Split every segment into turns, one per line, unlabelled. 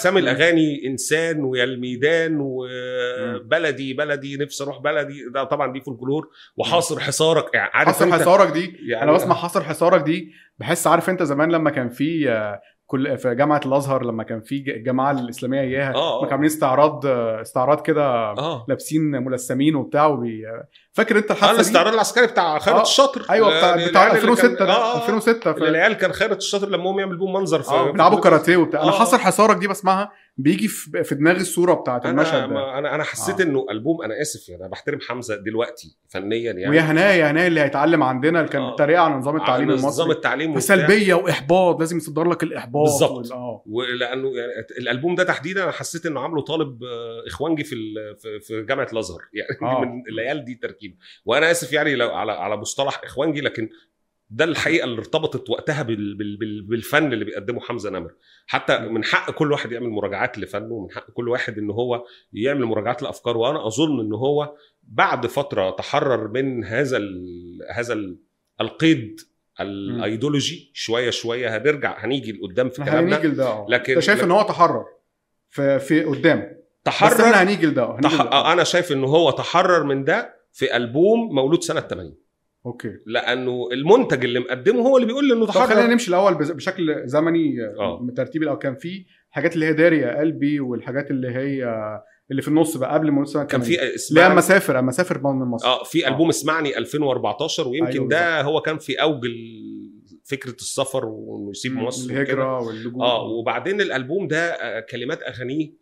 أسامي الأغاني إنسان ويا الميدان وبلدي بلدي نفسي أروح بلدي. ده طبعا دي فولكلور. وحاصر حصارك يعني عارف
حصر
أنت
حصارك دي.
يعني
أنا بسمع حصر حصارك دي. بحس عارف أنت زمان لما كان في آه، كل في جامعة الأزهر لما كان في الجماعه الإسلامية إياها
آه
لما كانوا عاملين استعراض آه، استعراض كده
آه
لابسين ملثمين وبتاع وبي... فاكر
أنت
الحادثة دي؟
الاستعراض العسكري بتاع خيرت
آه،
الشاطر
أيوه بتاع
ال-
بتاع
العيال اللي
2006
كان-
ده
آه، آه.
2006 ف...
العيال كان خيرت الشاطر لما هم يعمل بيهم منظر في في
بيلعبوا كاراتيه وبتاع أنا
آه.
حصر حصارك دي بسمعها بيجي في, في دماغي الصورة بتاعت
أنا
المشهد ده
أنا أنا حسيت
آه.
إنه ألبوم أنا آسف يعني أنا بحترم حمزة دلوقتي فنيا يعني
ويا هنايا يا هنايا اللي هيتعلم عندنا اللي كان
آه.
بيتريق على نظام التعليم
على نظام
المصري
التعليم.
فسلبية وإحباط لازم يصدر لك الإحباط
بالظبط.
وال- آه.
ولأنه يعني الألبوم ده تحديدا أنا حسيت إنه عامله طالب آه، إخوانجي في في- جامعة الأزهر. يعني
آه.
من العيال دي تركيب وأنا آسف يعني لو على على مصطلح إخوانجي لكن ده الحقيقة اللي ارتبطت وقتها بال بال بال بالفن اللي بيقدمه حمزة نمر. حتى من حق كل واحد يعمل مراجعات لفنه ومن حق كل واحد إن هو يعمل مراجعات لأفكاره. وأنا أظن إن هو بعد فترة تحرر من هذا ال هذا ال القيد الايديولوجي شوية شوية هنرجع هنيجي لقدام في كلامنا.
هنيجي لده آه.
لكن-
أنت شايف إن هو تحرر في في قدام. بس
تحرر
إحنا هنيجي لده آه،
تح... آه، أنا شايف إن هو تحرر من ده في ألبوم مولود سنة 80
أوكي.
لأنه المنتج اللي مقدمه هو اللي بيقول إنه
طب خلينا
تحرر.
نمشي الأول بشكل زمني
آه.
آه. ترتيب الأول كان في حاجات اللي هي داري يا قلبي والحاجات اللي هي اللي في النص بقى قبل سنه
كان
80.
في اسمعني
أما سافر أما سافر من مصر
آه في
آه.
ألبوم اسمعني 2014 ويمكن
أيوة
ده هو كان في أوج فكرة السفر وانه يسيب مصر.
الهجرة واللجوء
آه وبعدين الألبوم ده آه، كلمات أغانيه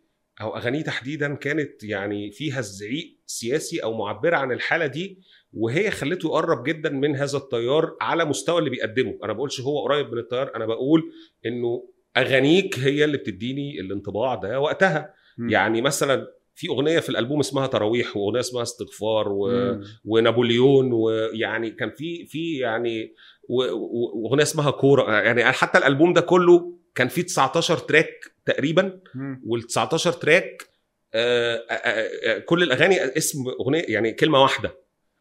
أو أغانيه تحديدا كانت يعني فيها زعيق سياسي أو معبرة عن الحالة دي وهي خلته يقرب جدا من هذا التيار على مستوى اللي بيقدمه أنا بقولش هو قريب من التيار أنا بقول إنه أغانيك هي اللي بتديني الانطباع ده وقتها
مم.
يعني مثلا في أغنية في الألبوم اسمها تراويح وأغنية اسمها استغفار و...
مم.
ونابليون ويعني كان في في يعني وأغنية اسمها كورة يعني حتى الألبوم ده كله كان فيه 19 تراك تقريبا. وال 19 تراك آه، آه، آه، كل الأغاني اسم أغنية يعني كلمة واحدة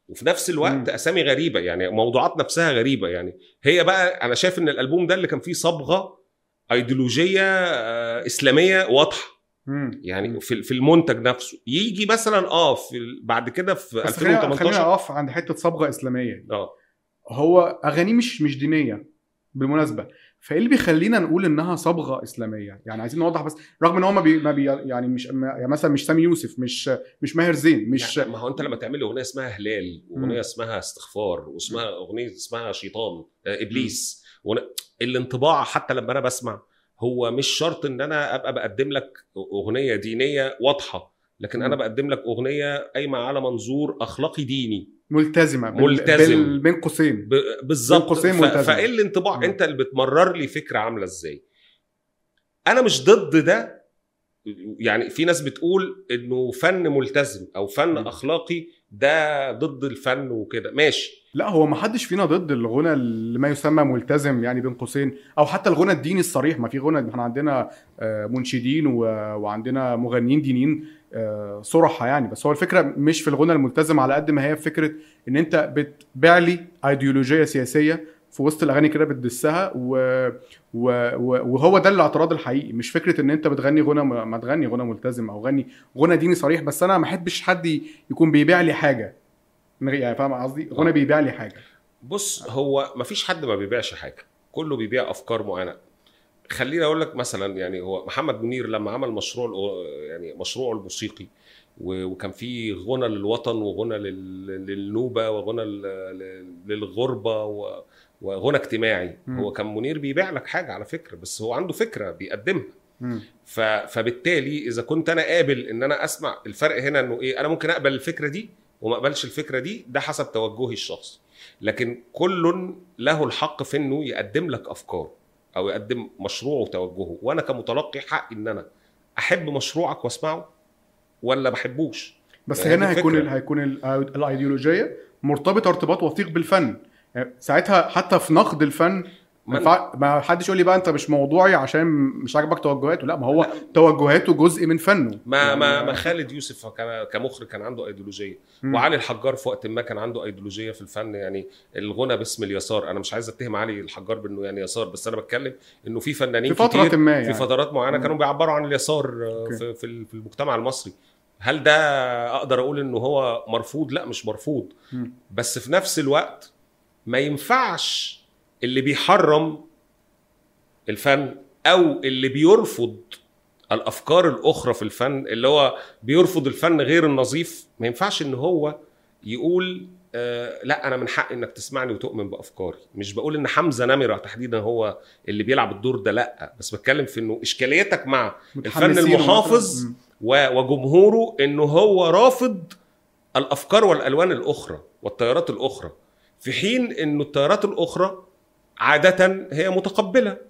وفي نفس الوقت
مم.
أسامي غريبة يعني موضوعات نفسها غريبة يعني هي بقى أنا شايف إن الألبوم ده اللي كان فيه صبغة إيديولوجية إسلامية واضحة
مم.
يعني في في المنتج نفسه يجي مثلا آه في بعد كده في
بس خلينا خلينا
2018
نقف عند حتة صبغة إسلامية.
آه
هو أغانيه مش مش دينية بالمناسبة فإيه اللي بيخلينا نقول إنها صبغة إسلامية يعني عايزين نوضح بس رغم إن هو ما بي, ما بي يعني مش ما- يعني مثلا مش سامي يوسف مش مش ماهر زين مش
يعني ما هو أنت لما تعمل أغنية اسمها هلال. واغنيه اسمها استغفار واسمها أغنية اسمها شيطان آه إبليس الانطباع حتى لما أنا بسمع هو مش شرط إن أنا أبقى بقدم لك أغنية دينية واضحة لكن أنا
مم.
بقدم لك أغنية قايمة على منظور أخلاقي ديني
ملتزمة بال-
ملتزم.
بين قوسين
بالظبط
بين قوسين
ف-. فإيه الانطباع. أنت اللي بتمرر لي فكرة عاملة إزاي أنا مش ضد ده يعني في ناس بتقول إنه فن ملتزم أو فن
مم.
أخلاقي ده ضد الفن وكده ماشي
لا هو ما حدش فينا ضد الغنى اللي ما يسمى ملتزم يعني بين قوسين أو حتى الغنى الديني الصريح. ما في غنى إحنا عندنا آه، منشدين وعندنا مغنيين دينيين آه، صرحة يعني. بس هو الفكرة مش في الغنى الملتزم على قد ما هي في فكرة إن أنت بتبيع لي ايديولوجيه سياسية في وسط الأغاني كده بتدسها و... و... وهو ده الاعتراض الحقيقي. مش فكرة إن أنت بتغني غنى ما تغني غنى ملتزم أو غني غنى ديني صريح. بس أنا ما أحبش حد يكون بيبيع لي حاجة. يعني فاهم قصدي غنى
آه.
بيبيع لي حاجة
بص هو مفيش حد ما بيبيعش حاجة كله بيبيع أفكار معينة خليني أقول لك مثلا يعني هو محمد منير لما عمل مشروع يعني مشروعه الموسيقي وكان في غنى للوطن وغنى لل- للنوبة وغنى لل- للغربة وغنى اجتماعي
مم.
هو كان منير بيبيع لك حاجة على فكرة بس هو عنده فكرة بيقدمها. فبالتالي إذا كنت أنا قابل إن أنا أسمع الفرق هنا إنه إيه أنا ممكن أقبل الفكرة دي وما اقبلش الفكرة دي ده حسب توجهي الشخصي. لكن كل له الحق في إنه يقدم لك أفكاره أو يقدم مشروعه وتوجهه. وأنا كمتلقي حق إن أنا أحب مشروعك وأسمعه ولا بحبوش؟
بس هنا هيكون
الفكرة.
ال هيكون ال الأيديولوجية مرتبطة ارتباط وثيق بالفن. يعني ساعتها حتى في نقد الفن ما, ينفع- ما حدش يقول لي بقى انت مش موضوعي عشان مش عاجبك توجهاته لا ما هو توجهاته جزء من فنه
ما
يعني
ما ما خالد يوسف كان كمخرج كان عنده ايديولوجية
مم.
وعلي الحجار في وقت ما كان عنده ايديولوجية في الفن يعني الغنى باسم اليسار أنا مش عايز أتهم علي الحجار بأنه يعني يسار بس أنا بتكلم إنه في فنانين
في فترة
كتير
ما يعني.
في فترات
معينة.
كانوا بيعبروا عن اليسار آه،. في في ال- في المجتمع المصري هل ده أقدر أقول إنه هو مرفوض لا مش مرفوض
مم.
بس في نفس الوقت ما ينفعش اللي بيحرم الفن أو اللي بيرفض الافكار الاخرى في الفن اللي هو بيرفض الفن غير النظيف ما ينفعش ان هو يقول آه لا أنا من حقي انك تسمعني وتؤمن بافكاري. مش بقول ان حمزة نمرة تحديدا هو اللي بيلعب الدور ده لا. بس بتكلم في انه اشكاليتك مع الفن المحافظ وجمهوره انه هو رافض الافكار والالوان الاخرى والتيارات الاخرى. في حين انه التيارات الاخرى عادة هي متقبلة.